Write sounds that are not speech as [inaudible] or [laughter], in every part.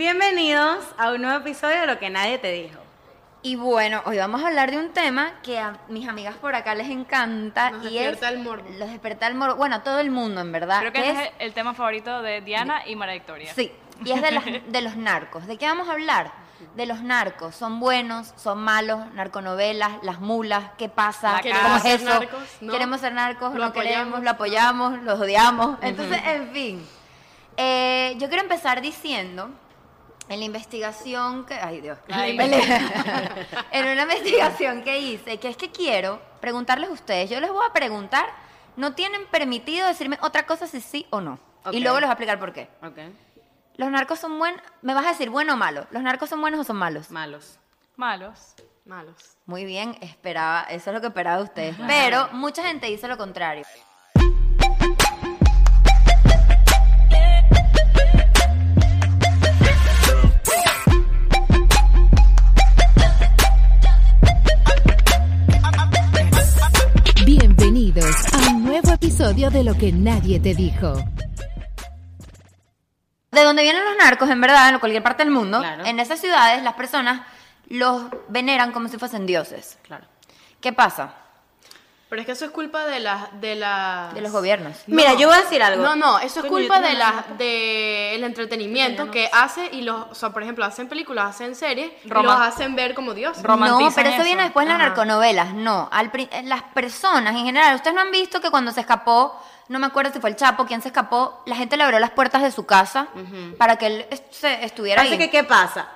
Bienvenidos a un nuevo episodio de Lo que nadie te dijo. Y bueno, hoy vamos a hablar de un tema que a mis amigas por acá les encanta Nos y despierta es el morbo. los despierta el morbo. Bueno, a todo el mundo en verdad. Creo que ese es el tema favorito de Diana y María Victoria. Sí, y es de, las- [laughs] de los narcos. ¿De qué vamos a hablar? De los narcos. ¿Son buenos? ¿Son malos? ¿Narconovelas? ¿Las mulas? ¿Qué pasa? ¿Cómo es ¿Queremos eso? ser narcos? ¿No? ¿Queremos ser narcos? Lo ¿Lo queremos? apoyamos. ¿Lo apoyamos? ¿Los odiamos? Entonces, en fin. Eh, yo quiero empezar diciendo, en la investigación que... Ay, Dios. Ay, en, [laughs] en una investigación que hice, que es que quiero preguntarles a ustedes. Yo les voy a preguntar, no tienen permitido decirme otra cosa si sí o no. Y luego les voy a explicar por qué. Ok. ¿Los narcos son buenos? ¿Me vas a decir bueno o malo? ¿Los narcos son buenos o son malos? Malos. Malos. Malos. Muy bien, esperaba, eso es lo que esperaba de ustedes. Pero mucha gente dice lo contrario. De Lo que nadie te dijo. De dónde vienen los narcos, en verdad, en cualquier parte del mundo, Claro. en esas ciudades las personas los veneran como si fuesen dioses. Claro. ¿Qué pasa? Pero es que eso es culpa de las... De, las... De los gobiernos. Mira, yo voy a decir algo. No, no, eso es culpa de una la, de el entretenimiento que hace y los, o sea, por ejemplo, hacen películas, hacen series y los hacen ver como. Rom- No, pero eso eso. viene después en las narconovelas. No, al eh, las personas en general. Ustedes no han visto que cuando se escapó, no me acuerdo si fue el Chapo, quien se escapó, la gente le abrió las puertas de su casa para que él est- se estuviera Así ahí. que, ¿qué pasa?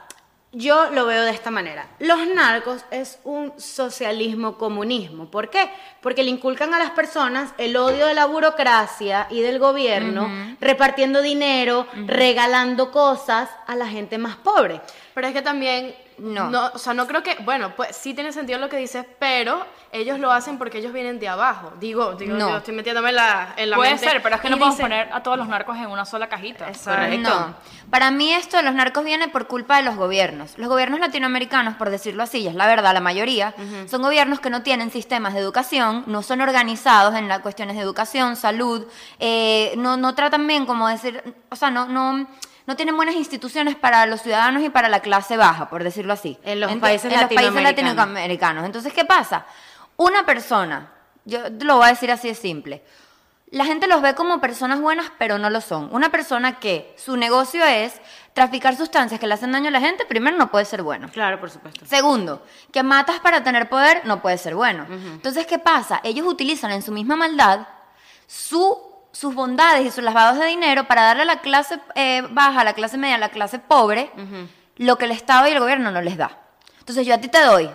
Yo lo veo de esta manera. Los narcos es un socialismo comunismo. ¿Por qué? Porque le inculcan a las personas el odio de la burocracia y del gobierno, repartiendo dinero, regalando cosas a la gente más pobre. Pero es que también, No. no. o sea, no creo que, bueno, pues sí tiene sentido lo que dices, pero ellos lo hacen porque ellos vienen de abajo. Digo, digo, No. yo estoy metiéndome en la, en la Puede mente. ser, pero es que Y no podemos dice- poner a todos los narcos en una sola cajita. Correcto. No. Para mí esto de los narcos viene por culpa de los gobiernos. Los gobiernos latinoamericanos, por decirlo así, y es la verdad, la mayoría, son gobiernos que no tienen sistemas de educación, no son organizados en las cuestiones de educación, salud, eh, no, no tratan bien, como decir, o sea, no, no, no tienen buenas instituciones para los ciudadanos y para la clase baja, por decirlo así. En los países en los países latinoamericanos. latinoamericanos. Entonces, ¿qué pasa? Una persona, yo lo voy a decir así de simple, la gente los ve como personas buenas, pero no lo son. Una persona que su negocio es traficar sustancias que le hacen daño a la gente, primero no puede ser bueno. Claro, por supuesto. Segundo, que matas para tener poder no puede ser bueno. Entonces, ¿qué pasa? Ellos utilizan en su misma maldad su- sus bondades y sus lavados de dinero para darle a la clase eh, baja, a la clase media, a la clase pobre, lo que el Estado y el gobierno no les da. Entonces, yo a ti te doy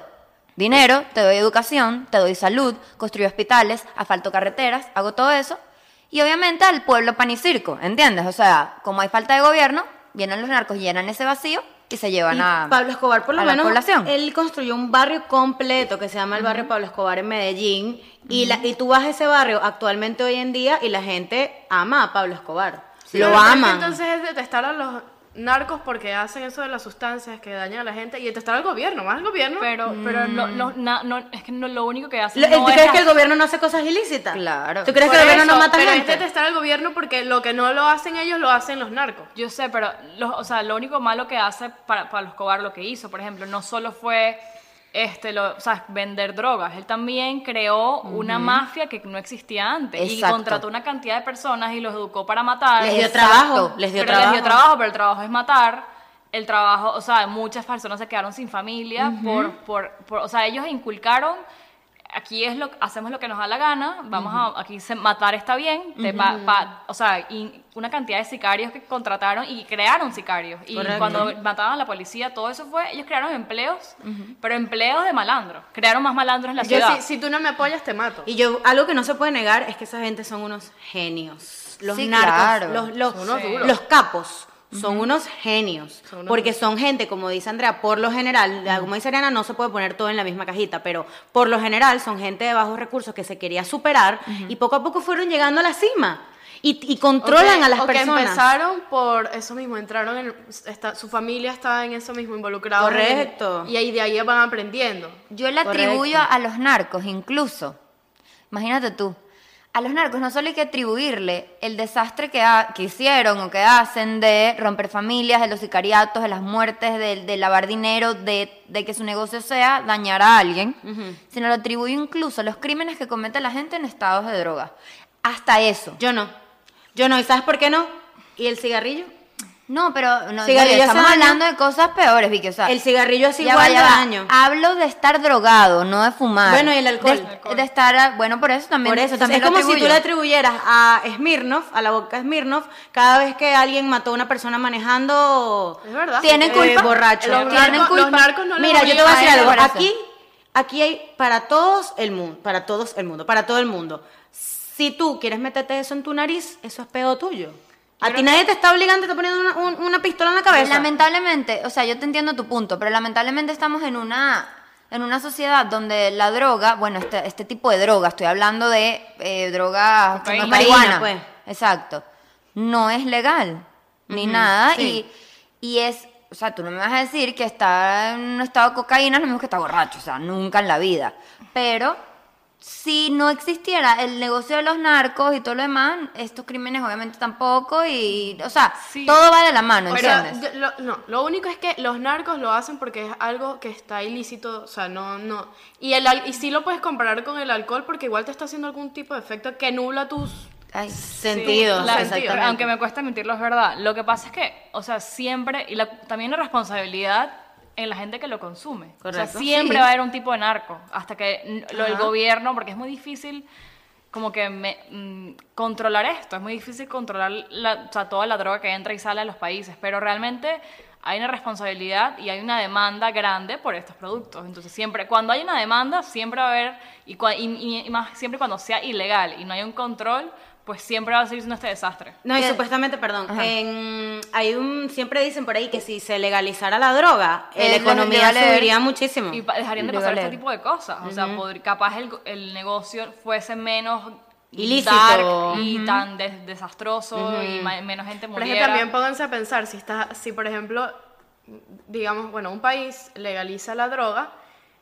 dinero, te doy educación, te doy salud, construyo hospitales, asfalto carreteras, hago todo eso. Y obviamente al pueblo pan y circo, ¿entiendes? O sea, como hay falta de gobierno, vienen los narcos, llenan ese vacío y se llevan Y a Pablo Escobar, por lo menos, población. él construyó un barrio completo que se llama el barrio Pablo Escobar en Medellín. y, la, y tú vas a ese barrio actualmente hoy en día y la gente ama a Pablo Escobar. Lo ama. Entonces es detestar a los narcos porque hacen eso de las sustancias que dañan a la gente y detestar al gobierno, más al gobierno. Pero, pero no, no, na- no- es que no, lo único que hacen Lo- no ¿Tú es crees que el gobierno no hace cosas ilícitas? Claro. ¿Tú crees que el gobierno no mata pero gente? es detestar al gobierno porque lo que no lo hacen ellos lo hacen los narcos. Yo sé, pero lo, o sea, lo único malo que hace para Pablo Escobar lo que hizo, por ejemplo, no solo fue este, lo, o sea, vender drogas, él también creó una mafia que no existía antes y contrató una cantidad de personas y los educó para matar. Les dio Exacto. trabajo. Les dio pero trabajo. les dio trabajo, pero el trabajo es matar. El trabajo, o sea, muchas personas se quedaron sin familia por, por, por- o sea, ellos inculcaron, aquí es lo, hacemos lo que nos da la gana, vamos a, aquí se- matar está bien, te pa- pa- o sea, y una cantidad de sicarios que contrataron y crearon sicarios. Y Correcto. cuando mataban a la policía, todo eso fue, ellos crearon empleos, pero empleos de malandros, crearon más malandros en la Yo, ciudad. si, si tú no me apoyas, te mato. Y yo, algo que no se puede negar es que esa gente son unos genios. Los Sí, narcos, claro. los, los, unos duros. los capos. Son unos genios, Son unos porque son gente, como dice Andrea, por lo general, como dice Ariana, no se puede poner todo en la misma cajita, pero por lo general son gente de bajos recursos que se quería superar y poco a poco fueron llegando a la cima y, y controlan a las o que personas. empezaron por eso mismo, entraron en, está- su familia está en eso mismo involucrado. Correcto. y ahí de ahí van aprendiendo. Yo le atribuyo a los narcos incluso, imagínate tú, a los narcos no solo hay que atribuirle el desastre que, ha- que hicieron o que hacen de romper familias, de los sicariatos, de las muertes, de, de lavar dinero, de, de que su negocio sea dañar a alguien, sino lo atribuye incluso a los crímenes que comete la gente en estados de droga. Hasta eso. Yo no. Yo no. ¿Y sabes por qué no? ¿Y el cigarrillo? No, pero no, Cigarrillo estamos hablando de cosas peores, Vicky. O sea, El cigarrillo hace igual de daño. Hablo de estar drogado, no de fumar. Bueno, y el alcohol. De, de estar, bueno, por eso también. Por eso, también es como si tú le atribuyeras a Smirnoff, a la boca Smirnoff, cada vez que alguien mató a una persona manejando Es verdad. ¿Tienen eh, culpa? borracho. Los ¿Tienen narcos, culpa? los narcos no Mira, yo te voy a decir algo. Aquí, aquí hay para todos el mundo, para todos el mundo, para todo el mundo. Si tú quieres meterte eso en tu nariz, eso es pedo tuyo. A ti nadie te está obligando, te está poniendo una, un- una pistola en la cabeza. Lamentablemente, o sea, yo te entiendo tu punto, pero lamentablemente estamos en una en una sociedad donde la droga, bueno, este, este tipo de droga, estoy hablando de eh, droga Cocaína. marihuana, pues. exacto, no es legal ni nada sí. y, y es, o sea, tú no me vas a decir que estar en un estado de cocaína es lo mismo que estar borracho, o sea, nunca en la vida, pero si no existiera el negocio de los narcos y todo lo demás, estos crímenes obviamente tampoco y, o sea, Sí. todo va de la mano, Pero lo, no, lo único es que los narcos lo hacen porque es algo que está ilícito, o sea, no, no. Y, el, al- y sí lo puedes comparar con el alcohol porque igual te está haciendo algún tipo de efecto que nubla tus... Ay, Sentido, La- exactamente. Aunque me cuesta admitirlo, es verdad. Lo que pasa es que, o sea, siempre, y la- también la responsabilidad en la gente que lo consume. O sea, siempre Sí. va a haber un tipo de narco, hasta que lo del gobierno, porque es muy difícil como que me- mm, controlar esto, es muy difícil controlar la- o sea, toda la droga que entra y sale de los países, pero realmente hay una responsabilidad y hay una demanda grande por estos productos. Entonces, siempre, cuando hay una demanda, siempre va a haber, y- y- y más siempre cuando sea ilegal y no hay un control, pues siempre va a seguir siendo este desastre. No, y ¿Qué? supuestamente, perdón, en- hay un, siempre dicen por ahí que si se legalizara la droga, Eh, la los economía subiría muchísimo. Y dejarían de pasar este tipo de cosas. O sea, podr- capaz el, el negocio fuese menos Ilícito. dark y tan des- desastroso y ma- menos gente Pero es que muriera. también pónganse a pensar, si, está, si por ejemplo, digamos, bueno, un país legaliza la droga,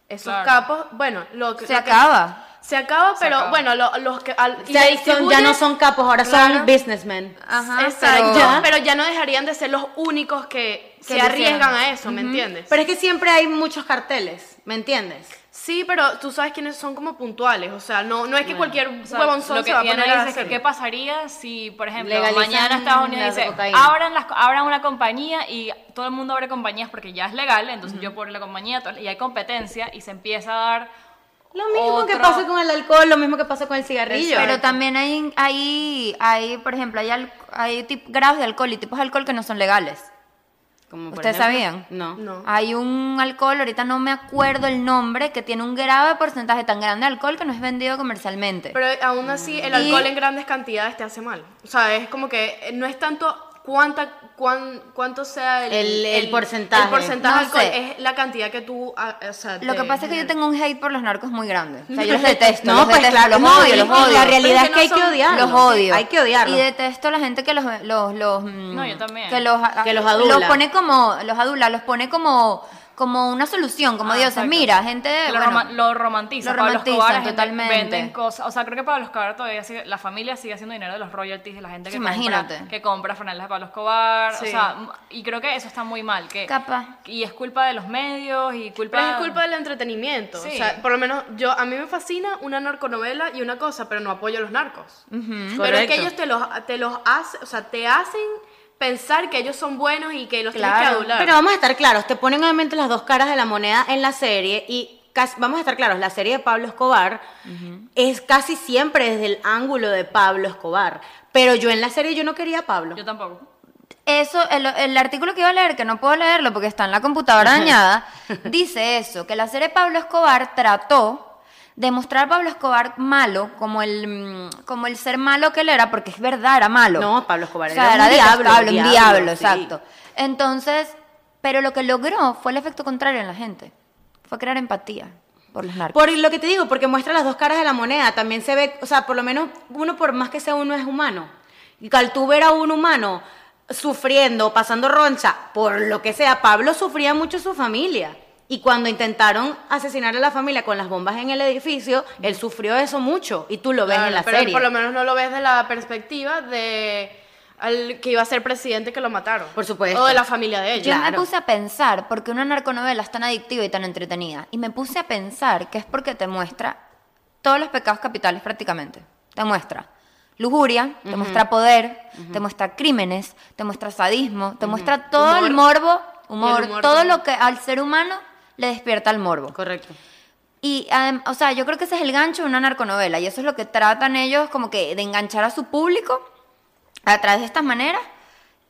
esos Claro. capos, bueno, lo que... se acaba. Se acaba, Se pero acaba. bueno, lo- los que... al- son- ya distribuyen- no son capos, ahora Claro. son businessmen. Ajá, Exacto, pero- pero... ya no dejarían de ser los únicos que, Que se arriesgan a eso, ¿me entiendes? Pero es que siempre hay muchos carteles, ¿me entiendes? Sí, pero tú sabes quiénes son como puntuales, o sea, no, no es que cualquier O sea, huevonzón lo se que va a poner a que hacerlo. qué pasaría si, por ejemplo, Legalizan mañana Estados Unidos dice, cocaína. abran, las, abran una compañía y todo el mundo abre compañías porque ya es legal, entonces yo por la compañía y hay competencia y se empieza a dar Lo mismo que pasa con el alcohol, lo mismo que pasa con el cigarrillo. Pero también hay, hay, hay por ejemplo, hay, al- hay tip- grados de alcohol y tipos de alcohol que no son legales. Como por ¿Ustedes ejemplo- sabían? No. No. Hay un alcohol, ahorita no me acuerdo el nombre, que tiene un grave porcentaje tan grande de alcohol que no es vendido comercialmente. Pero aún así, el Y- alcohol en grandes cantidades te hace mal. O sea, es como que no es tanto cuánta, cuán, cuánto sea el, El- el porcentaje. El porcentaje No sé. es la cantidad que tú. ah, o sea, Lo te que pasa es que yo tengo un hate por los narcos muy grande. O sea, yo [laughs] los detesto. No, los pues detesto, claro, los no, odio, los odio. la realidad es que hay que odiarlos. Los odio. Hay que odiarlos. Y detesto a la gente que los los los mm, No, yo también. que los Que los adula. Los pone como los adula, los pone como como una solución, como Ah, dioses. exacto. Mira, gente lo, bueno, roma- lo romantiza. lo Pablo romantizan Escobar, totalmente. Venden cosas. O sea, creo que Pablo Escobar todavía sigue, la familia sigue haciendo dinero de los royalties de la gente que, imagínate. compra, que compra franelas de Pablo Escobar. Sí. O sea, y creo que eso está muy mal. Que, Capaz. Y es culpa de los medios y culpa. Pero es culpa del entretenimiento. Sí. O sea, por lo menos yo a mí me fascina una narconovela y una cosa, pero no apoyo a los narcos. Pero es que ellos te los, te los hacen, o sea, te hacen pensar que ellos son buenos y que los tienes Claro, que adular. Pero vamos a estar claros, te ponen obviamente las dos caras de la moneda en la serie y vamos a estar claros, la serie de Pablo Escobar es casi siempre desde el ángulo de Pablo Escobar. Pero yo en la serie yo no quería a Pablo. Yo tampoco. Eso, el, el artículo que iba a leer, que no puedo leerlo porque está en la computadora dañada, dice eso, que la serie Pablo Escobar trató de mostrar a Pablo Escobar malo, como el, mm, como el ser malo que él era, porque es verdad, era malo. No, Pablo Escobar O sea, era un diablo, detestable, un diablo, diablo, sí. exacto. Entonces, pero lo que logró fue el efecto contrario en la gente. Fue crear empatía por los narcos. Por lo que te digo, porque muestra las dos caras de la moneda. También se ve, o sea, por lo menos uno, por más que sea uno, es humano. Y al tú ver a un humano sufriendo, pasando roncha, por lo que sea, Pablo sufría mucho su familia. Y cuando intentaron asesinar a la familia con las bombas en el edificio, él sufrió eso mucho y tú lo ves Claro, en la pero serie. por lo menos no lo ves de la perspectiva de al que iba a ser presidente que lo mataron. Por supuesto. O de la familia de ellos. Yo me puse a pensar, porque una narconovela es tan adictiva y tan entretenida, y me puse a pensar que es porque te muestra todos los pecados capitales prácticamente. Te muestra lujuria, te muestra poder, te muestra crímenes, te muestra sadismo, te muestra todo el morbo, humor, Y el humor todo también. lo que al ser humano le despierta el morbo. Correcto. Y, o sea, yo creo que ese es el gancho de una narconovela y eso es lo que tratan ellos como que de enganchar a su público a través de estas maneras,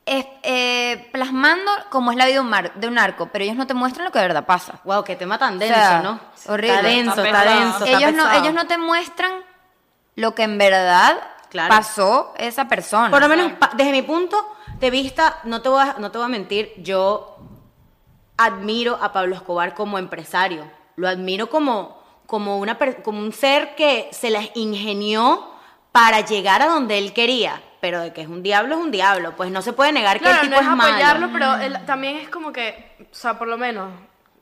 es, eh, plasmando cómo es la vida de un, mar- de un narco, pero ellos no te muestran lo que de verdad pasa. Wow, qué tema tan denso, sea, ¿no? horrible. Está denso, Está está, denso. está ellos, no, pesado. ellos no te muestran lo que en verdad Claro. pasó esa persona. Por lo menos desde mi punto de vista, no te, voy a, no te voy a mentir, yo admiro a Pablo Escobar como empresario. Lo admiro como, como, una, como un ser que se las ingenió para llegar a donde él quería. Pero de que es un diablo, es un diablo. Pues no se puede negar que el Claro, tipo no es es malo. apoyarlo, pero él- también es como que, o sea, por lo menos,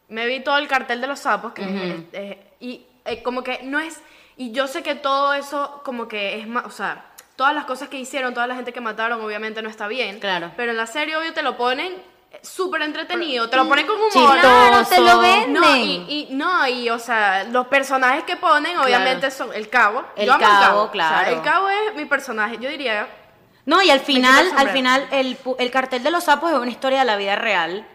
me vi todo el cartel de los sapos, que es- eh, y eh, como que no es, y yo sé que todo eso como que es más, o sea, todas las cosas que hicieron, toda la gente que mataron, obviamente no está bien. Claro. Pero en la serie, obvio, te lo ponen súper entretenido, te lo ponen con humor. Chistoso. Claro, te lo venden. No, y, y- no, y o sea, los personajes que ponen obviamente son el cabo. El Yo amo Cabo, O sea, claro. el cabo es mi personaje, yo diría. No, y al final, el al final, el, pu- el cartel de los sapos es una historia de la vida real,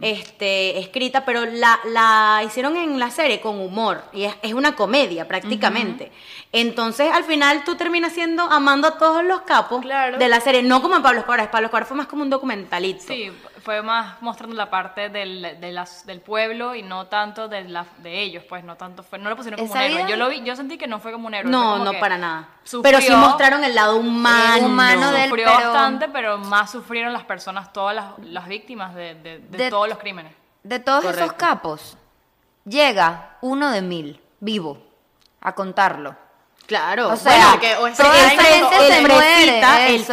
este, escrita, pero la, la hicieron en la serie con humor, y es, es una comedia prácticamente. Entonces, al final, tú terminas siendo amando a todos los capos Claro. de la serie, no como en Pablo Escobar, Pablo Escobar fue más como un documentalito. Sí, fue más mostrando la parte del, de las, del pueblo y no tanto de, la, de ellos, pues no tanto fue, no lo pusieron como un héroe. Yo lo vi, yo sentí que no fue como un héroe. No, no que para nada. sufrió- pero sí mostraron el lado humano. El humano sufrió pero- bastante, pero más sufrieron las personas, todas las, las víctimas de, de- de De- todos los crímenes. De todos esos capos, llega uno de mil, vivo, a contarlo. Claro. O sea, bueno, porque o toda esa esa gente gente se el muere, fresita, el eso.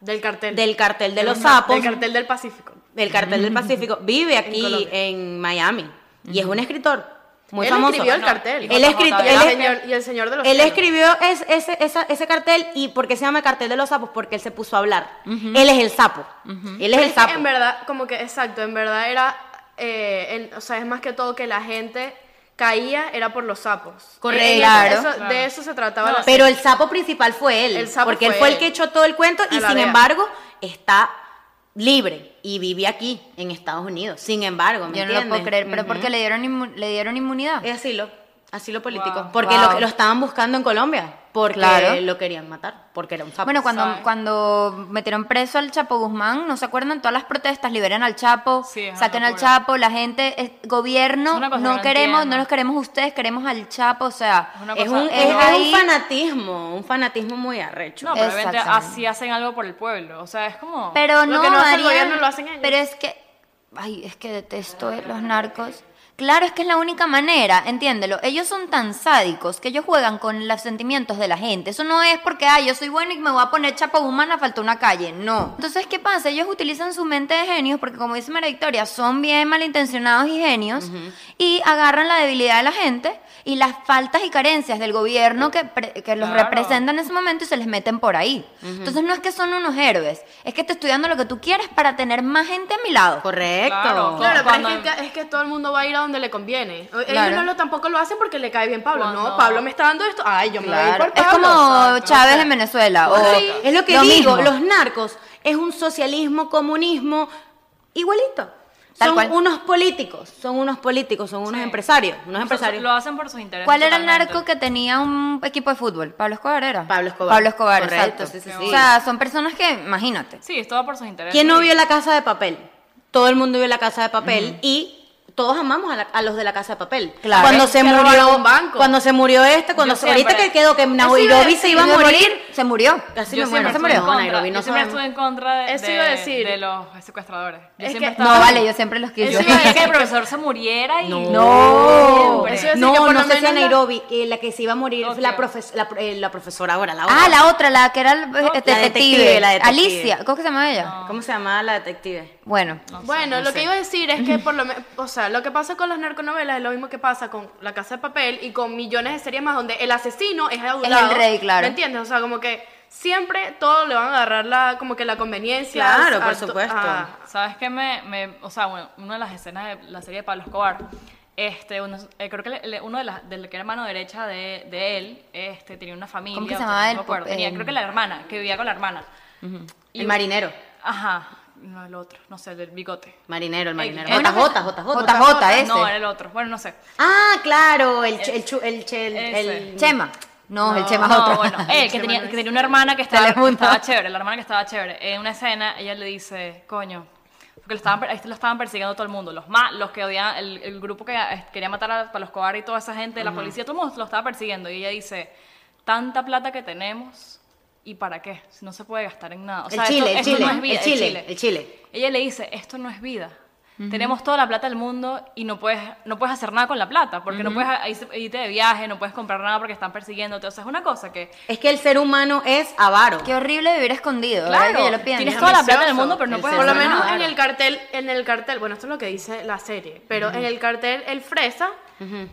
Del cartel. del cartel de los Del sapos. cartel del Pacífico. del cartel del Pacífico, [laughs] vive aquí Colombia. en, Miami y es un escritor muy Él famoso. escribió el cartel. Él, él el, señor, y el señor de los él escribió es- ese, esa- ese cartel y ¿por qué se llama cartel de los sapos? Porque él se puso a hablar. Él es el sapo. Él es Pero el sapo. en verdad, como que, exacto, en verdad era, eh, en- o sea, es más que todo que la gente caía era por los sapos. Correcto. Eh, Claro. eso- Claro. De eso se trataba. No, la Pero el sapo principal fue él. El sapo porque él fue fue el que echó todo el cuento y sin DEA. embargo está libre y vive aquí en Estados Unidos. Sin embargo, ¿me Yo no lo puedo creer, pero porque le dieron, le dieron inmunidad. Es asilo, asilo político. Wow. Porque Wow. Lo, lo estaban buscando en Colombia. Porque Claro. lo querían matar. Porque era un sapo. Bueno, cuando, cuando metieron preso al Chapo Guzmán, ¿no se acuerdan? Todas las protestas, liberen al Chapo, Sí, saquen al. Chapo, la gente, gobierno, Es cosa no que no queremos, entiendo. no los queremos ustedes, queremos al Chapo, o sea, Es una Es cosa- un, es es, es ahí- un fanatismo, un fanatismo muy arrecho. No, Exactamente. así hacen algo por el pueblo. O sea, es como. pero Lo no, que no hace el gobierno lo hacen ellos. Pero es que, ay, es que detesto eh, los narcos. Claro, es que es la única manera, entiéndelo. Ellos son tan sádicos que ellos juegan con los sentimientos de la gente. Eso no es porque, ay, yo soy bueno y me voy a poner chapa humana, falta una calle. No. Entonces, ¿qué pasa? Ellos utilizan su mente de genios porque, como dice María Victoria, son bien malintencionados y genios y agarran la debilidad de la gente y las faltas y carencias del gobierno que, que los Claro. representan en ese momento y se les meten por ahí. Entonces, no es que son unos héroes, es que te estoy dando lo que tú quieres para tener más gente a mi lado. Correcto. Claro, Claro, Cuando- pero es que, es que todo el mundo va a ir a donde le conviene. Ellos Claro. no lo, tampoco lo hacen porque le cae bien Pablo. Cuando- No, Pablo me está dando esto. Ay, yo me voy a ir Claro. por Es como. Chávez en Venezuela. O Sí. Es lo que lo digo, mismo. los narcos es un socialismo, comunismo, igualito. Tal son cual. unos políticos, son unos políticos, son unos Sí. empresarios, unos empresarios. Lo hacen por sus intereses. ¿Cuál era el narco que tenía un equipo de fútbol? Pablo Escobar era. Pablo Escobar. Pablo Escobar, Correcto, exacto. sí, sí, O sea, son personas que, imagínate. Sí, es todo por sus intereses. ¿Quién no vio la casa de papel? Todo el mundo vio la casa de papel y todos amamos a, la- a los de la casa de papel. Claro. Cuando se murió un banco. cuando se murió este, cuando se, ahorita que quedó que Nairobi se iba a morir, se murió. casi yo me siempre, se estuve murió. en contra, Nairobi, no yo siempre estuve en contra de, Eso de- iba a decir. de los secuestradores. Yo Es siempre que- No, estaba- vale, yo siempre los quise. Eso iba a decir que el profesor se muriera y... No, Eso iba a decir no, que por no lo sé si a menos la- Nairobi, eh, la que se iba a morir fue la, profes- la, eh, la profesora ahora, la Ah, otra. la otra, la que era el, eh, La detective. la detective. Alicia, ¿cómo se llama ella? ¿Cómo se llamaba la detective? Bueno, No sé, Bueno, no lo sé. que iba a decir es que por lo menos, o sea, lo que pasa con las narconovelas es lo mismo que pasa con La Casa de Papel y con millones de series más donde el asesino es adulado. el rey, claro. ¿Me entiendes? O sea, como que siempre todo le van a agarrar la, como que la conveniencia. Claro, a- por supuesto. a- ¿Sabes qué me, me- o sea, bueno, una de las escenas de la serie de Pablo Escobar, este, uno- eh, creo que le- le- uno de las, del que era mano derecha de, de él, este, tenía una familia. ¿Cómo que se o sea, llamaba no el me acuerdo, pop- tenía, creo que la hermana, que vivía con la hermana. Y- El marinero. Ajá, no el otro, no sé, el del bigote. Marinero, el marinero. Eh, JJ, JJ. JJ, ese. No, era el otro, bueno, no sé. Ah, claro, el, el, el, el, Chema. No, el Chema es no, otro. bueno, [laughs] él, que tenía, que tenía una hermana que estaba, estaba chévere, la hermana que estaba chévere. En una escena, ella le dice, coño, porque lo estaban, a lo estaban persiguiendo todo el mundo, los ma- los que odiaban, el, el grupo que eh, quería matar a Pablo Escobar y toda esa gente, la policía, todo el mundo lo estaba persiguiendo. Y ella dice, tanta plata que tenemos, ¿y para qué? Si no se puede gastar en nada. O el sea, chile, esto, el esto chile, no es vida, el chile, el chile. Ella le dice, esto no es vida. Tenemos toda la plata del mundo y no puedes, no puedes hacer nada con la plata, porque no puedes irte de viaje, no puedes comprar nada porque están persiguiéndote. O sea, es una cosa que... Es que el ser humano es avaro. Qué horrible vivir escondido. ¿verdad? Claro, Que yo lo pienso. tienes toda la plata del mundo, pero no El puedes Por lo menos nada. en el cartel, en el cartel, bueno, esto es lo que dice la serie, pero en el cartel, el fresa,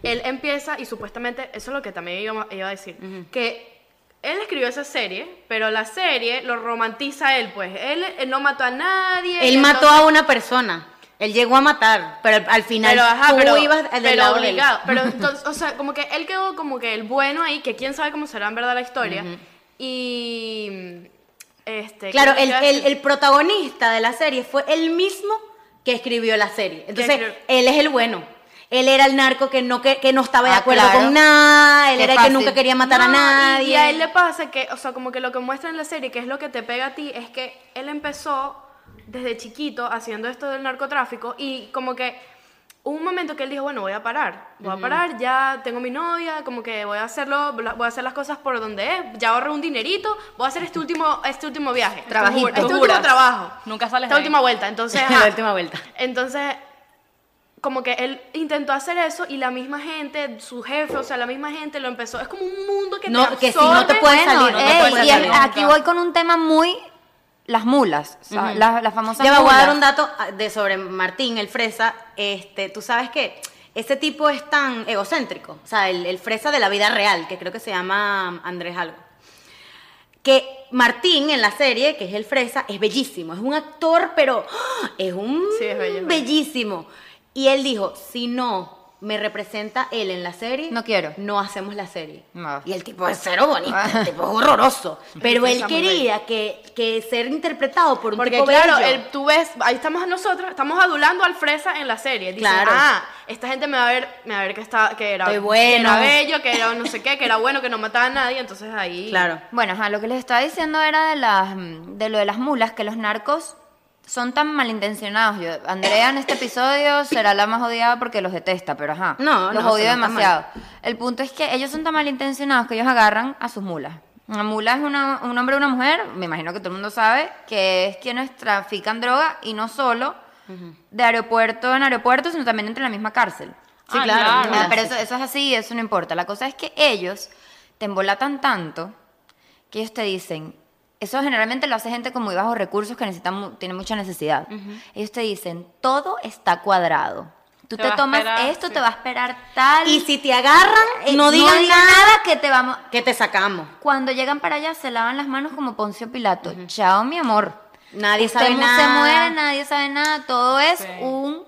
él empieza, y supuestamente, eso es lo que también iba, iba a decir, que él escribió esa serie, pero la serie lo romantiza él, pues. Él, él no mató a nadie. Él mató entonces- a una persona. Él llegó a matar, pero al- al final pero, ajá, tú pero, ibas del pero lado obligado. Pero [laughs] entonces, o sea, como que él quedó como que el bueno ahí, que quién sabe cómo será en verdad la historia. Y. Este, Claro, ¿qué el, el, el protagonista de la serie fue él mismo que escribió la serie. Entonces, él es el bueno. Él era el narco que no, que, que no estaba de Ah, acuerdo claro. con nada, él Qué era el fácil. que nunca quería matar a No, nadie. Y, a él le pasa que, o sea, como que lo que muestra en la serie, que es lo que te pega a ti, es que él empezó desde chiquito haciendo esto del narcotráfico y como que hubo un momento que él dijo, bueno, voy a parar, voy a parar, ya tengo mi novia, como que voy a hacerlo, voy a hacer las cosas por donde es, ya ahorré un dinerito, voy a hacer este último, este último viaje, Trabajito. este Tú último trabajo, Nunca sales esta de ahí. última vuelta, entonces, [laughs] la última vuelta. Entonces, como que él intentó hacer eso y la misma gente, su jefe, o sea, la misma gente lo empezó. Es como un mundo que No, te que si no te salir, no te y salir. aquí voy con un tema muy... Las mulas, o sea, las, las famosas Ya me voy a dar mulas. un dato ah, de sobre Martín, el fresa. Este, tú sabes que ese tipo es tan egocéntrico. O sea, el, el fresa de la vida real, que creo que se llama Andrés algo. Que Martín en la serie, que es el fresa, es bellísimo. Es un actor, pero ¡ah! es un Sí, es bello, bello. Y él dijo, si no me representa él en la serie, No quiero. no hacemos la serie. No. Y el tipo es cero bonito, el tipo es horroroso. [laughs] Pero él quería que, que ser interpretado por un Porque tipo claro, bello. el- tú ves, ahí estamos nosotros, estamos adulando al fresa en la serie. Dicen, Claro. ah, esta gente me va a ver, me va a ver que, está, que, era, Estoy que bueno. era bello, que era no sé qué, que era bueno, que no mataba a nadie, entonces ahí... Claro. Bueno, ajá, lo que les estaba diciendo era de, las, de lo de las mulas, que los narcos son tan malintencionados. Yo, Andrea en este episodio será la más odiada porque los detesta, pero ajá, No, los no, odio demasiado. El punto es que ellos son tan malintencionados que ellos agarran a sus mulas. Una mula es una- un hombre o una mujer, me imagino que todo el mundo sabe, que es quienes trafican droga y no solo de aeropuerto en aeropuerto, sino también entre la misma cárcel. Sí, Ah, claro. claro. Pero eso, eso es así, eso no importa. La cosa es que ellos te embolatan tanto que ellos te dicen, eso generalmente lo hace gente con muy bajos recursos que necesitan, tiene mucha necesidad. Ellos te dicen, todo está cuadrado. Tú Te tomas esperar, esto, sí. te va a esperar tal. Y si te agarran, eh, no digan digan nada, que te vamos. que te sacamos. Cuando llegan para allá se lavan las manos como Poncio Pilato. Chao, mi amor. Nadie Usted sabe nada. se muere, nadie sabe nada. Todo es Sí. un,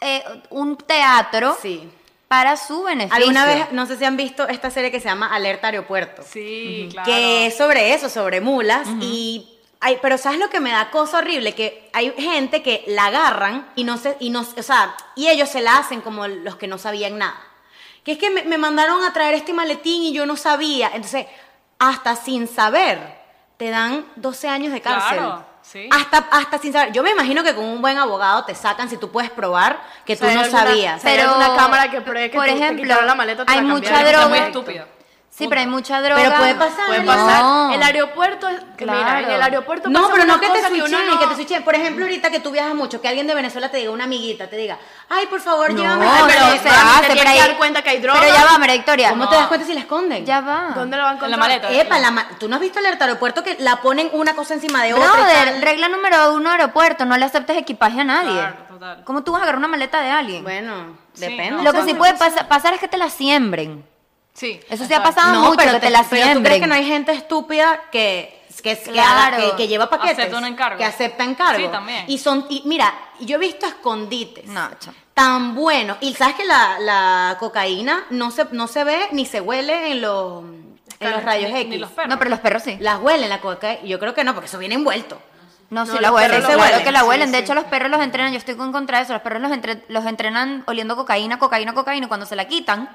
eh, un teatro Sí. Para su beneficio. Alguna vez, no sé si han visto esta serie que se llama Alerta Aeropuerto. Sí, claro. Que es sobre eso, sobre mulas. Y hay, pero ¿sabes lo que me da cosa horrible? Que hay gente que la agarran y no se, y no, o sea, y ellos se la hacen como los que no sabían nada. Que es que me, me mandaron a traer este maletín y yo no sabía. Entonces, hasta sin saber, te dan 12 años de cárcel. Claro, sí. Hasta, hasta sin saber. Yo me imagino que con un buen abogado te sacan si tú puedes probar que tú O sea, no alguna- sabías. Pero, alguna cámara que pruebe que por tú- ejemplo, la maleta, te hay la mucha droga. muy estúpido. Sí, pero hay mucha droga. Pero puede pasar. Puede No. pasar. El aeropuerto, es- Claro. mira, en el aeropuerto No, pasan pero no que te switchen, que, no- te switchen. Por ejemplo, ahorita que tú viajas mucho, que alguien de Venezuela te diga, una amiguita, te diga, ay, por favor, No, llévame. pero Ay, pero se te hace, tienes pero que ahí- dar cuenta que hay droga. Pero ya va, María Victoria. ¿Cómo No. te das cuenta si la esconden? Ya va. ¿Dónde lo van a En la encontrar? maleta. Epa, la ma- tú no has visto el aeropuerto que la ponen una cosa encima de otra. Brother, regla número uno aeropuerto, no le aceptes equipaje a nadie. Claro, total. ¿Cómo tú vas a agarrar una maleta de alguien? Bueno, Sí, depende. no, Lo que sí puede pas- pasar es que te la siembren. Sí. Eso sí ha pasado no, mucho, pero, que te, te- la pero tú crees que no hay gente estúpida que que, Claro. que- que lleva paquetes Acepta un encargo. que acepta encargo Sí, también. y son y mira yo he visto escondites No, tan buenos y sabes que la, la cocaína no se no se ve ni se huele en los en los rayos X ni los perros. No, pero los perros sí. las huelen la coca yo creo que no porque eso viene envuelto No, sí No, la los huelen, claro huelen, que la sí, huelen. De sí. hecho, los perros los entrenan, yo estoy en contra de eso, los perros los, entre- los entrenan oliendo cocaína, cocaína, cocaína, y cuando se la quitan,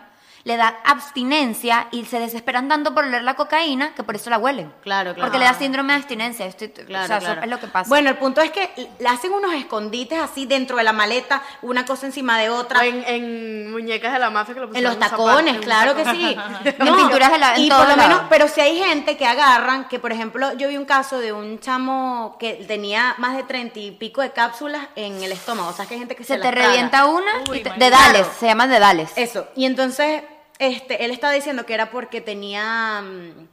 le da abstinencia y se desesperan tanto por oler la cocaína que por eso la huelen. Claro, claro. Porque le da síndrome de abstinencia. Estoy- Claro, o sea, eso claro. es lo que pasa. Bueno, el punto es que le hacen unos escondites así dentro de la maleta, una cosa encima de otra. O en, en muñecas de la mafia que lo En los tacones, claro que sí. [laughs] En pinturas de la- en y todos por lo menos, pero si hay gente que agarran, que por ejemplo, yo vi un caso de un chamo que tenía más de treinta y pico de cápsulas en el estómago. O sea, que hay gente que se, se las te traga. revienta una Uy, y te- marica. dedales, Claro. se llaman dedales. Eso. Y entonces, este, él estaba diciendo que era porque tenía mm,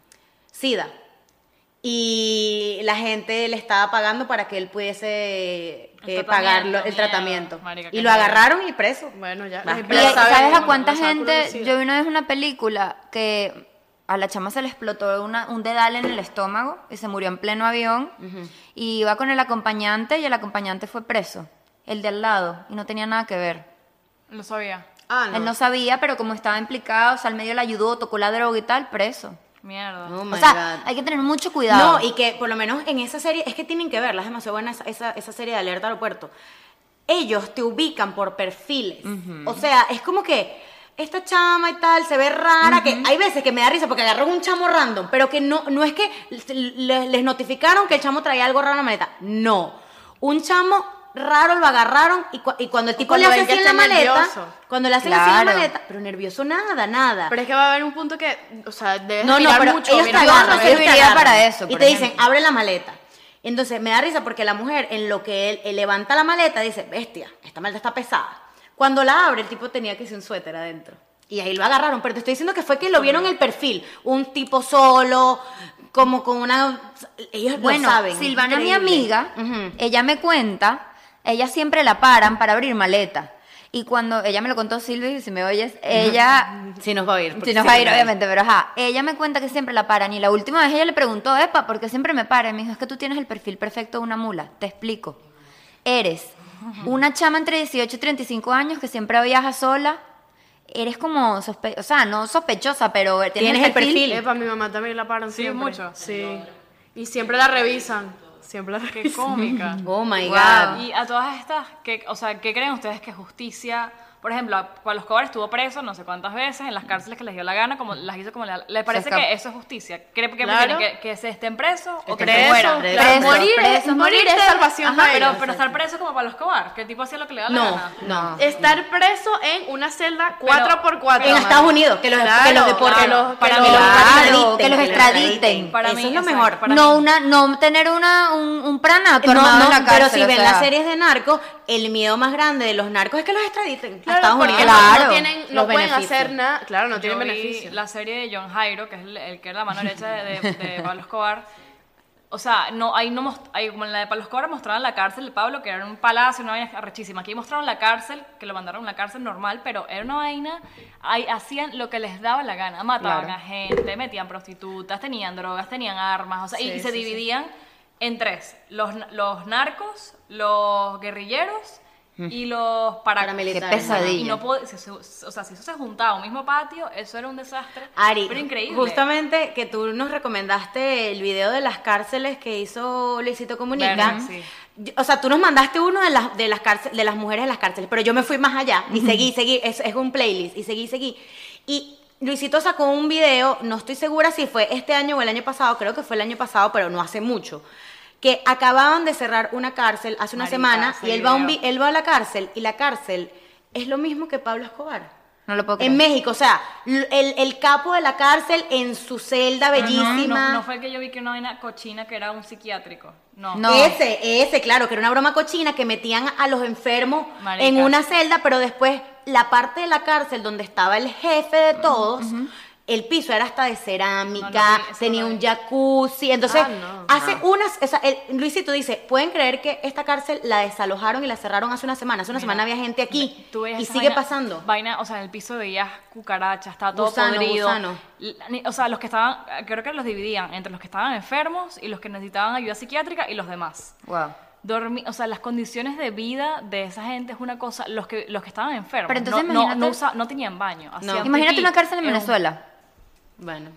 sida. Y la gente le estaba pagando para que él pudiese eh, pagarlo el tratamiento. marica, y lo miedo. agarraron y preso. Bueno, ya. Y ¿sabes a cuánta gente? Yo vi una vez una película que a la chama se le explotó una- un dedal en el estómago y se murió en pleno avión. Y iba con el acompañante y el acompañante fue preso, el de al lado, y no tenía nada que ver. Lo sabía. Ah, no. Él no sabía, pero como estaba implicado, o sea, al medio le ayudó, tocó la droga y tal, preso. Mierda. Oh my o sea, God. hay que tener mucho cuidado. No, y que por lo menos en esa serie, es que tienen que verla, es demasiado buena esa, esa, esa serie de Alerta Aeropuerto. Ellos te ubican por perfiles. O sea, es como que esta chama y tal se ve rara, que hay veces que me da risa porque agarran un chamo random, pero que no, no es que le- les notificaron que el chamo traía algo raro en la maleta. No. Un chamo raro lo agarraron y, cu- y cuando el tipo cuando le hace así en la maleta, nervioso. cuando le hacen así en la Claro. maleta, pero nervioso nada, nada. Pero es que va a haber un punto que, o sea, debes No, no, mirar pero mucho. ellos te mira, yo agarran, no ellos te agarran. para eso, Y te dicen, ejemplo. abre la maleta. Entonces me da risa porque la mujer, en lo que él, él levanta la maleta, dice, bestia, esta maleta está pesada. Cuando la abre, el tipo tenía que ser un suéter adentro. Y ahí lo agarraron. Pero te estoy diciendo que fue que lo vieron el perfil. Un tipo solo, como con una... Ellos Bueno, lo saben. Silvana, mi increíble. amiga, Ujú. ella me cuenta, ella siempre la paran para abrir maleta. Y cuando ella me lo contó Silvia, si me oyes, ella Sí nos va a ir. Si nos va a ir, obviamente, pero ajá. Ella me cuenta que siempre la paran. Y la última vez ella le preguntó, Epa, ¿por qué siempre me para? Y me dijo, es que tú tienes el perfil perfecto de una mula. Te explico. Eres una chama entre 18 y 35 años que siempre viaja sola. Eres como, sospe o sea, no sospechosa, pero tienes, Tienes el perfil. Epa, mi mamá también la paran Sí, siempre. mucho. Sí. Y siempre la revisan. Siempre la Qué cómica. Oh my Wow. God. Y a todas estas, ¿qué, o sea, ¿qué creen ustedes que justicia? Por ejemplo, a Pablo Escobar estuvo preso no sé cuántas veces en las cárceles que les dio la gana, como las hizo como le, le parece que eso es justicia. ¿Cree que Claro. que, que se estén presos o que se mueran? preso. Claro, Preso, morir, es- preso, morir es salvación Ajá, pero, estar preso como Pablo Escobar, que el tipo hacía lo que le daba No, la gana. no. Estar preso en una celda 4x4. En Estados Unidos, que los, que Claro, los deporten. que los- Para que extraditen. Para Eso mí, es lo mejor. para no, mí. una, no tener una, un, un pranato No, no, en la cárcel. pero si ven las series de narcos, el miedo más grande de los narcos es que los extraditen a Claro, Estados porque Unidos. no- Claro. no, tienen, no Los pueden beneficios. hacer nada. Claro, no tienen Yo vi beneficio. la serie de John Jairo, que es el, el que era la mano derecha de, de- de Pablo Escobar. O sea, no, ahí no ahí como en la de Pablo Escobar mostraron la cárcel de Pablo, que era un palacio, una vaina arrechísima. Aquí mostraron la cárcel, que lo mandaron a una cárcel normal, pero era una vaina, ahí hacían lo que les daba la gana. Mataban Claro. a gente, metían prostitutas, tenían drogas, tenían armas, o sea, y, Sí, y se sí, sí. En tres. Los, los narcos, los guerrilleros y los para- Paramilitares. Qué pesadilla. y no pod- se- se- o sea, si eso se juntaba a un mismo patio, eso era un desastre. Ari, pero increíble. justamente que tú nos recomendaste el video de las cárceles que hizo Luisito Comunica. Verga, sí. Yo- O sea, tú nos mandaste uno de las, de las cárceles, de las mujeres en las cárceles, pero yo me fui más allá y seguí, seguí, es, es un playlist y seguí, seguí. Y Luisito sacó un video, no estoy segura si fue este año o el año pasado, creo que fue el año pasado, pero no hace mucho, que acababan de cerrar una cárcel hace una Marica, semana y él va, a un él va a la cárcel y la cárcel es lo mismo que Pablo Escobar. No lo puedo En creer. México, o sea, el, el capo de la cárcel en su celda no- bellísima. No, no fue que yo vi que una vaina cochina que era un psiquiátrico. No. No. Ese, ese, claro, que era una broma cochina que metían a los enfermos Marica. en una celda, pero después la parte de la cárcel donde estaba el jefe de todos, el piso era hasta de cerámica, No, no tenía no un jacuzzi, entonces Ah, no. hace unas, o sea, el- Luisito dice, pueden creer que esta cárcel la desalojaron y la cerraron hace una semana, hace una semana había gente aquí Tú ves y sigue vaina- pasando. Vaina, o sea, en el piso veías cucarachas, estaba todo Gusano, podrido. gusano. O sea, los que estaban, creo que los dividían entre los que estaban enfermos y los que necesitaban ayuda psiquiátrica y los demás. Wow. Dormi- o sea, las condiciones de vida de esa gente es una cosa, los que los que estaban enfermos Pero entonces no, no, imagínate- no, usa- no tenían baño. Imagínate una cárcel en Venezuela. Bueno,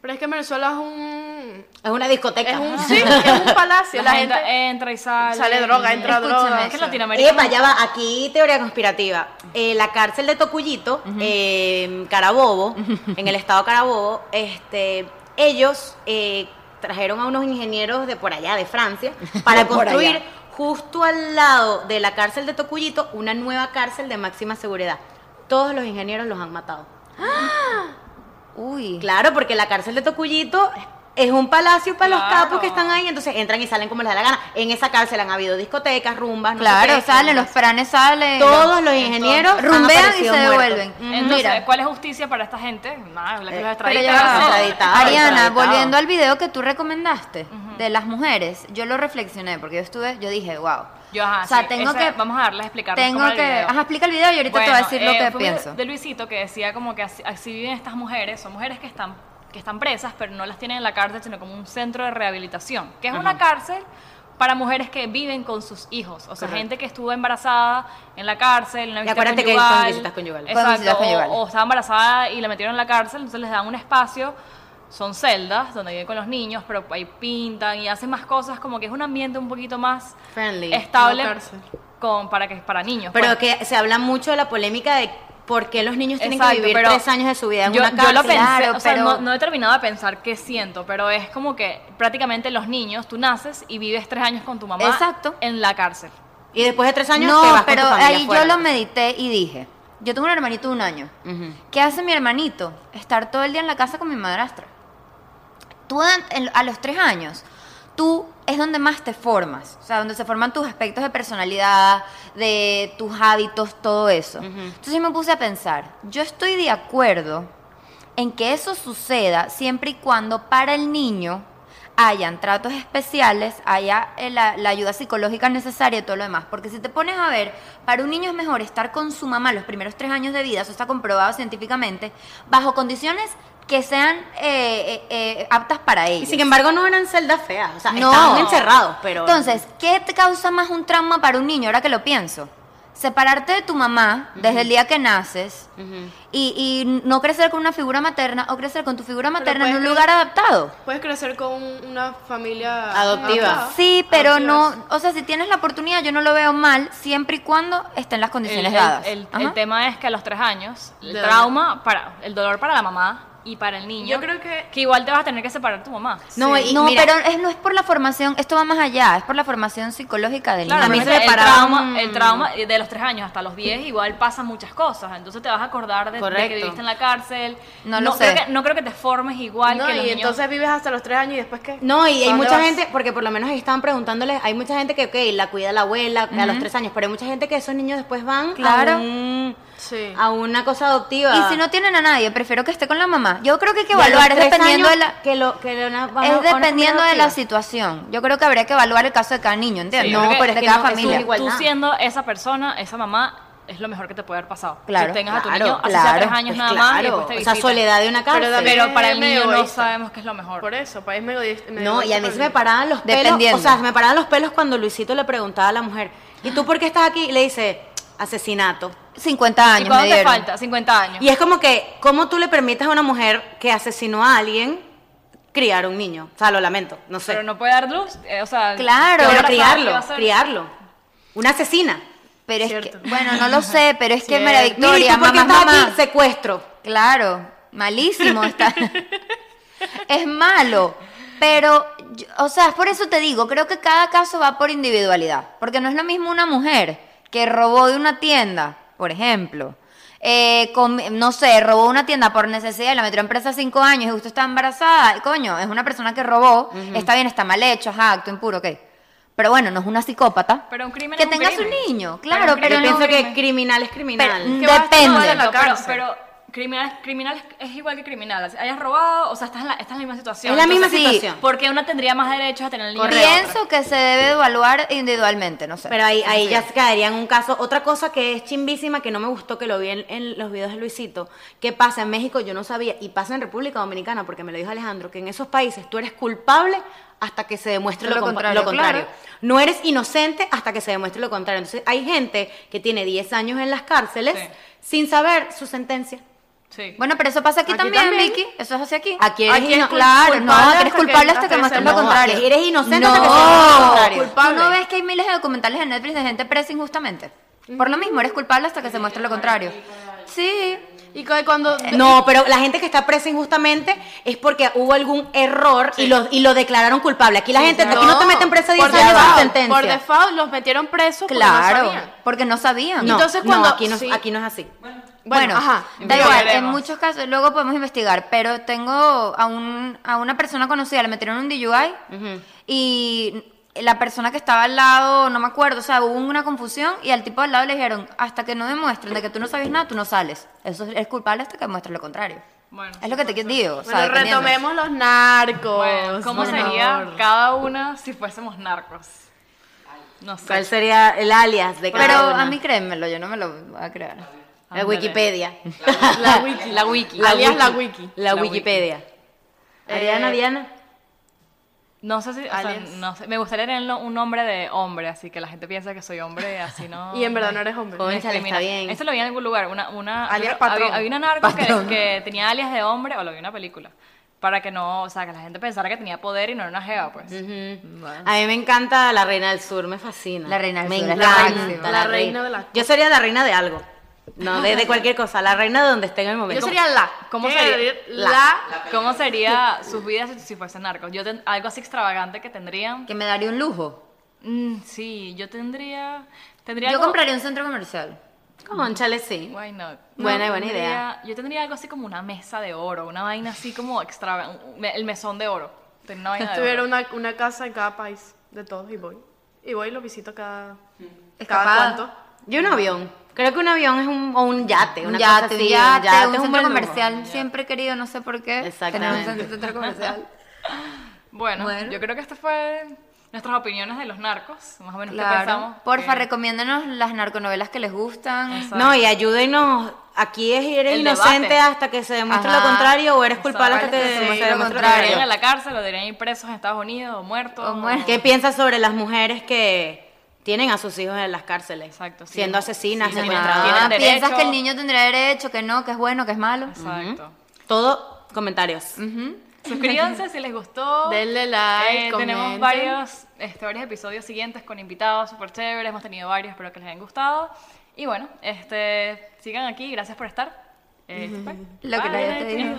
Pero es que Venezuela es un. es una discoteca. Es un, sí, es un palacio. La, La, gente, gente. entra y sale. sale droga, entra Escúchame, droga. Es que. Latinoamérica. Epa, ya va, aquí teoría conspirativa. Eh, la cárcel de Tocuyito, eh, Carabobo, [laughs] en el estado Carabobo, este, ellos eh, trajeron a unos ingenieros de por allá, de Francia, [laughs] para construir allá. justo al lado de la cárcel de Tocuyito una nueva cárcel de máxima seguridad. Todos los ingenieros los han matado. Uy. Claro, porque la cárcel de Tocuyito es un palacio para los capos que están ahí, entonces entran y salen como les da la gana. En esa cárcel han habido discotecas, rumbas, no sé Claro, qué. salen, los pranes salen. Todos los ingenieros rumbean y se muertos. devuelven. Entonces, Mira. ¿cuál es justicia para esta gente? Nada, la que Eh, los extradita. Ariana, volviendo al video que tú recomendaste de las mujeres, yo lo reflexioné porque yo estuve, yo dije, wow. Yo, ajá, o sea, sí, tengo que vamos a darles a explicar Tengo que, el video. ajá, explica el video y ahorita te voy a decir lo eh, que video pienso. De Luisito que decía como que así, así viven estas mujeres, son mujeres que están que están presas, pero no las tienen en la cárcel, sino como un centro de rehabilitación, que es una cárcel para mujeres que viven con sus hijos, o sea, gente que estuvo embarazada en la cárcel, en Y visita acuérdate que conyugal, son visitas conyugales. Con Exacto, visitas o- conyugales. O, estaba embarazada y la metieron en la cárcel, entonces les dan un espacio, son celdas donde viven con los niños, pero ahí pintan y hacen más cosas, como que es un ambiente un poquito más Friendly. estable con, para, que, para niños. Pero pues. que se habla mucho de la polémica de por qué los niños tienen Exacto, que vivir tres años de su vida en yo, una yo cárcel. lo pensé, Claro, o sea, pero- no, no he terminado de pensar qué siento, pero es como que prácticamente los niños, tú naces y vives tres años con tu mamá Exacto. en la cárcel. Y después de tres años no, te vas pero con tu familia ahí fuera. yo lo medité y dije, yo tengo un hermanito de un año. ¿Qué hace mi hermanito? Estar todo el día en la casa con mi madrastra. Tú a los tres años, tú es donde más te formas, o sea, donde se forman tus aspectos de personalidad, de tus hábitos, todo eso. Entonces yo me puse a pensar, yo estoy de acuerdo en que eso suceda siempre y cuando para el niño hayan tratos especiales, haya eh, la, la ayuda psicológica necesaria y todo lo demás. Porque si te pones a ver, para un niño es mejor estar con su mamá los primeros tres años de vida, eso está comprobado científicamente, bajo condiciones que sean eh, eh, eh, aptas para Y ellos. sin embargo no eran celdas feas, o sea, No. estaban encerrados, pero... Entonces, ¿qué te causa más un trauma para un niño? Ahora que lo pienso. Separarte de tu mamá desde el día que naces y, y no crecer con una figura materna o crecer con tu figura materna en un lugar adaptado. Puedes crecer con una familia Adoptiva. Sí, pero no, o sea, si tienes la oportunidad, yo no lo veo mal, siempre y cuando estén las condiciones el, dadas. el- el- Ajá. el tema es que a los tres años, el De- trauma, para el dolor para la mamá y para el niño, Yo creo que- que igual te vas a tener que separar tu mamá. No, Sí. y no, mira, pero es, no es por la formación, esto va más allá, es por la formación psicológica del Claro, A mí niño. se el trauma, el trauma de los tres años hasta los 10 igual pasan muchas cosas. Entonces te vas a acordar de, de que viviste en la cárcel. No lo creo sé. que, no creo que te formes igual No, que y niños. entonces vives hasta los tres años y después qué. No, y hay ¿A dónde mucha vas? gente, porque por lo menos ahí estaban preguntándoles, hay mucha gente que, ok, la cuida la abuela a los tres años, pero hay mucha gente que esos niños después van Claro. a, un- Sí. a una cosa adoptiva. Y si no tienen a nadie, prefiero que esté con la mamá. Yo creo que hay que evaluar, es dependiendo de la... Que lo, que Es dependiendo de la situación. Yo creo que habría que evaluar el caso de cada niño, ¿entiendes? no, pero es de que cada no, familia. igual. Tú igualdad. siendo esa persona, esa mamá, es lo mejor que te puede haber pasado. Claro, que tengas a tu niño, sea claro, tres años Pues nada más y claro, después te esa visita. soledad de una cárcel. también- Pero para el niño no sabemos qué es lo mejor. Por eso, país medio, medio No, y a mí se me paraban los pelos. O sea, se me paraban los pelos cuando Luisito le preguntaba a la mujer, ¿y tú por qué estás aquí? Y le dice, asesinato. 50 ¿Y años me cuánto te falta? 50 años. Y es como que, ¿cómo tú le permites a una mujer que asesinó a alguien criar un niño? O sea, lo lamento, no sé. Pero no puede dar luz, eh, o sea... Claro. ¿qué Pero criarlo, criarlo. Una asesina. Pero es que, bueno, no lo [laughs] sé, pero es que. María ¿y Victoria, tú por qué mamá, mamá. aquí? Secuestro. Claro, malísimo [laughs] está. es malo, pero, o sea, por eso te digo, creo que cada caso va por individualidad, porque no es lo mismo una mujer que robó de una tienda, por ejemplo, eh, com- no sé, robó una tienda por necesidad y la metió en presa cinco años y justo está embarazada, coño, es una persona que robó, está bien, está mal hecho, ajá, acto impuro, ok. Pero bueno, no es una psicópata. Pero un crimen que es un tenga su crimen. niño, Pero claro, un pero, Yo no. pienso que criminal es criminal. Pero- Depende. pero, pero criminal, criminal es, igual que criminal. Si hayas robado, o sea, estás en la, estás en la misma situación. Es la misma Sí, situación. Porque una tendría más derechos a tener el Pienso que se debe evaluar individualmente, no sé. Pero ahí, ahí ya se caería en un caso. Otra cosa que es chimbísima, que no me gustó, que lo vi en, en los videos de Luisito, que pasa en México, yo no sabía, y pasa en República Dominicana, porque me lo dijo Alejandro, que en esos países tú eres culpable hasta que se demuestre lo, contrario, lo contrario. claro. No eres inocente hasta que se demuestre lo contrario. Entonces hay gente que tiene 10 años en las cárceles Sí. sin saber su sentencia. Sí. Bueno, pero eso pasa aquí, Aquí también, también. Vicky. Eso es así aquí. Aquí eres Aquí es ino- cul- claro, no, eres hasta culpable que- hasta que muestres lo No, contrario. aquí eres inocente no. hasta que se demuestre lo contrario. Culpable. ¿Tú no ves que hay miles de documentales en Netflix de gente presa injustamente? Por lo mismo, eres culpable hasta que se muestre lo contrario. Sí. Y cu- cuando... No, pero la gente que está presa injustamente es porque hubo algún error y, lo, y lo declararon culpable. Aquí la gente, aquí no te meten presa 10 por años default, sentencia. Por default los metieron presos porque no Claro. sabían. porque no sabían. no, Entonces, no, cuando- aquí, no, sí. aquí no es así. Bueno, ajá. da igual, en muchos casos, luego podemos investigar, pero tengo a, un, a una persona conocida, le metieron un DUI y la persona que estaba al lado, no me acuerdo, o sea, hubo una confusión y al tipo al lado le dijeron, hasta que no demuestren de que tú no sabes nada, tú no sales. Eso es, culpable hasta que demuestres lo contrario. Bueno. Es lo que te digo. o sea, Bueno, retomemos los narcos. Bueno, ¿cómo sería favor. cada una si fuésemos narcos? No sé. ¿Cuál sería el alias de cada Pero una? a mí créemelo, yo no me lo voy a creer. La Wikipedia. La wiki. La wiki. La Alias wiki. la wiki. La, La Wikipedia. Ariana, Eh, Diana. No sé si, o sea, no sé, me gustaría tener un nombre de hombre, así que la gente piensa que soy hombre, así no. [laughs] Y en verdad no eres hombre. Discrimina. está bien. Eso lo vi en algún lugar, una, una Alias patrón. Había, había una narco que, Patrón. que tenía alias de hombre, o lo vi en una película, para que no, o sea, que la gente pensara que tenía poder y no era una jeva, pues. A mí me encanta la reina del sur, me fascina. La reina del me sur es la encanta, máxima. La reina de la- Yo sería la reina de algo. No, de, de cualquier cosa. La reina de donde esté en el momento. Yo sería la. ¿Cómo que sería? decir La. ¿Cómo sería sus vidas si, si fuesen narcos? Yo ten- algo así extravagante que tendrían. Que me daría un lujo. Mm, sí, yo tendría. tendría Yo algo- compraría un centro comercial. Conchale, sí. Why not? Buena, buena tendría- idea. Yo tendría algo así como una mesa de oro, una vaina así como extra, el mesón de oro. Una vaina de Tuviera oro. una, una casa en cada país de todos y voy. Y voy y lo visito cada. Escapada. ¿Cada cuánto? Yo un avión. Creo que un avión es un, o un yate. Un Una yate, cosa un así, yate, un es centro lujo. comercial. Siempre he querido, no sé por qué. Exactamente. Tener un centro comercial. [laughs] Bueno, Bueno. yo creo que estas fue nuestras opiniones de los narcos, más o menos qué Claro. pensamos. Porfa, que- recomiéndenos las narconovelas que les gustan. Exacto. No, y ayúdenos. Aquí es eres El inocente debate. hasta que se demuestre Ajá. lo contrario o eres culpable hasta que sí, se lo demuestre lo contrario. ¿Deberían contrario. a la cárcel o deberían ir presos en Estados Unidos o muertos? O muertos. ¿Qué piensas sobre las mujeres que tienen a sus hijos en las cárceles? Exacto, sí. Siendo asesinas, Sí, secuestradoras. tienen Ah, piensas que el niño tendría derecho, que no, que es bueno, que es malo. Exacto. Todo comentarios. Suscríbanse si les gustó. Denle like, Eh, tenemos varios, este, varios episodios siguientes con invitados súper chéveres. Hemos tenido varios, espero que les hayan gustado. Y bueno, este, sigan aquí. Gracias por estar. Eh, bye. Lo que te dijo.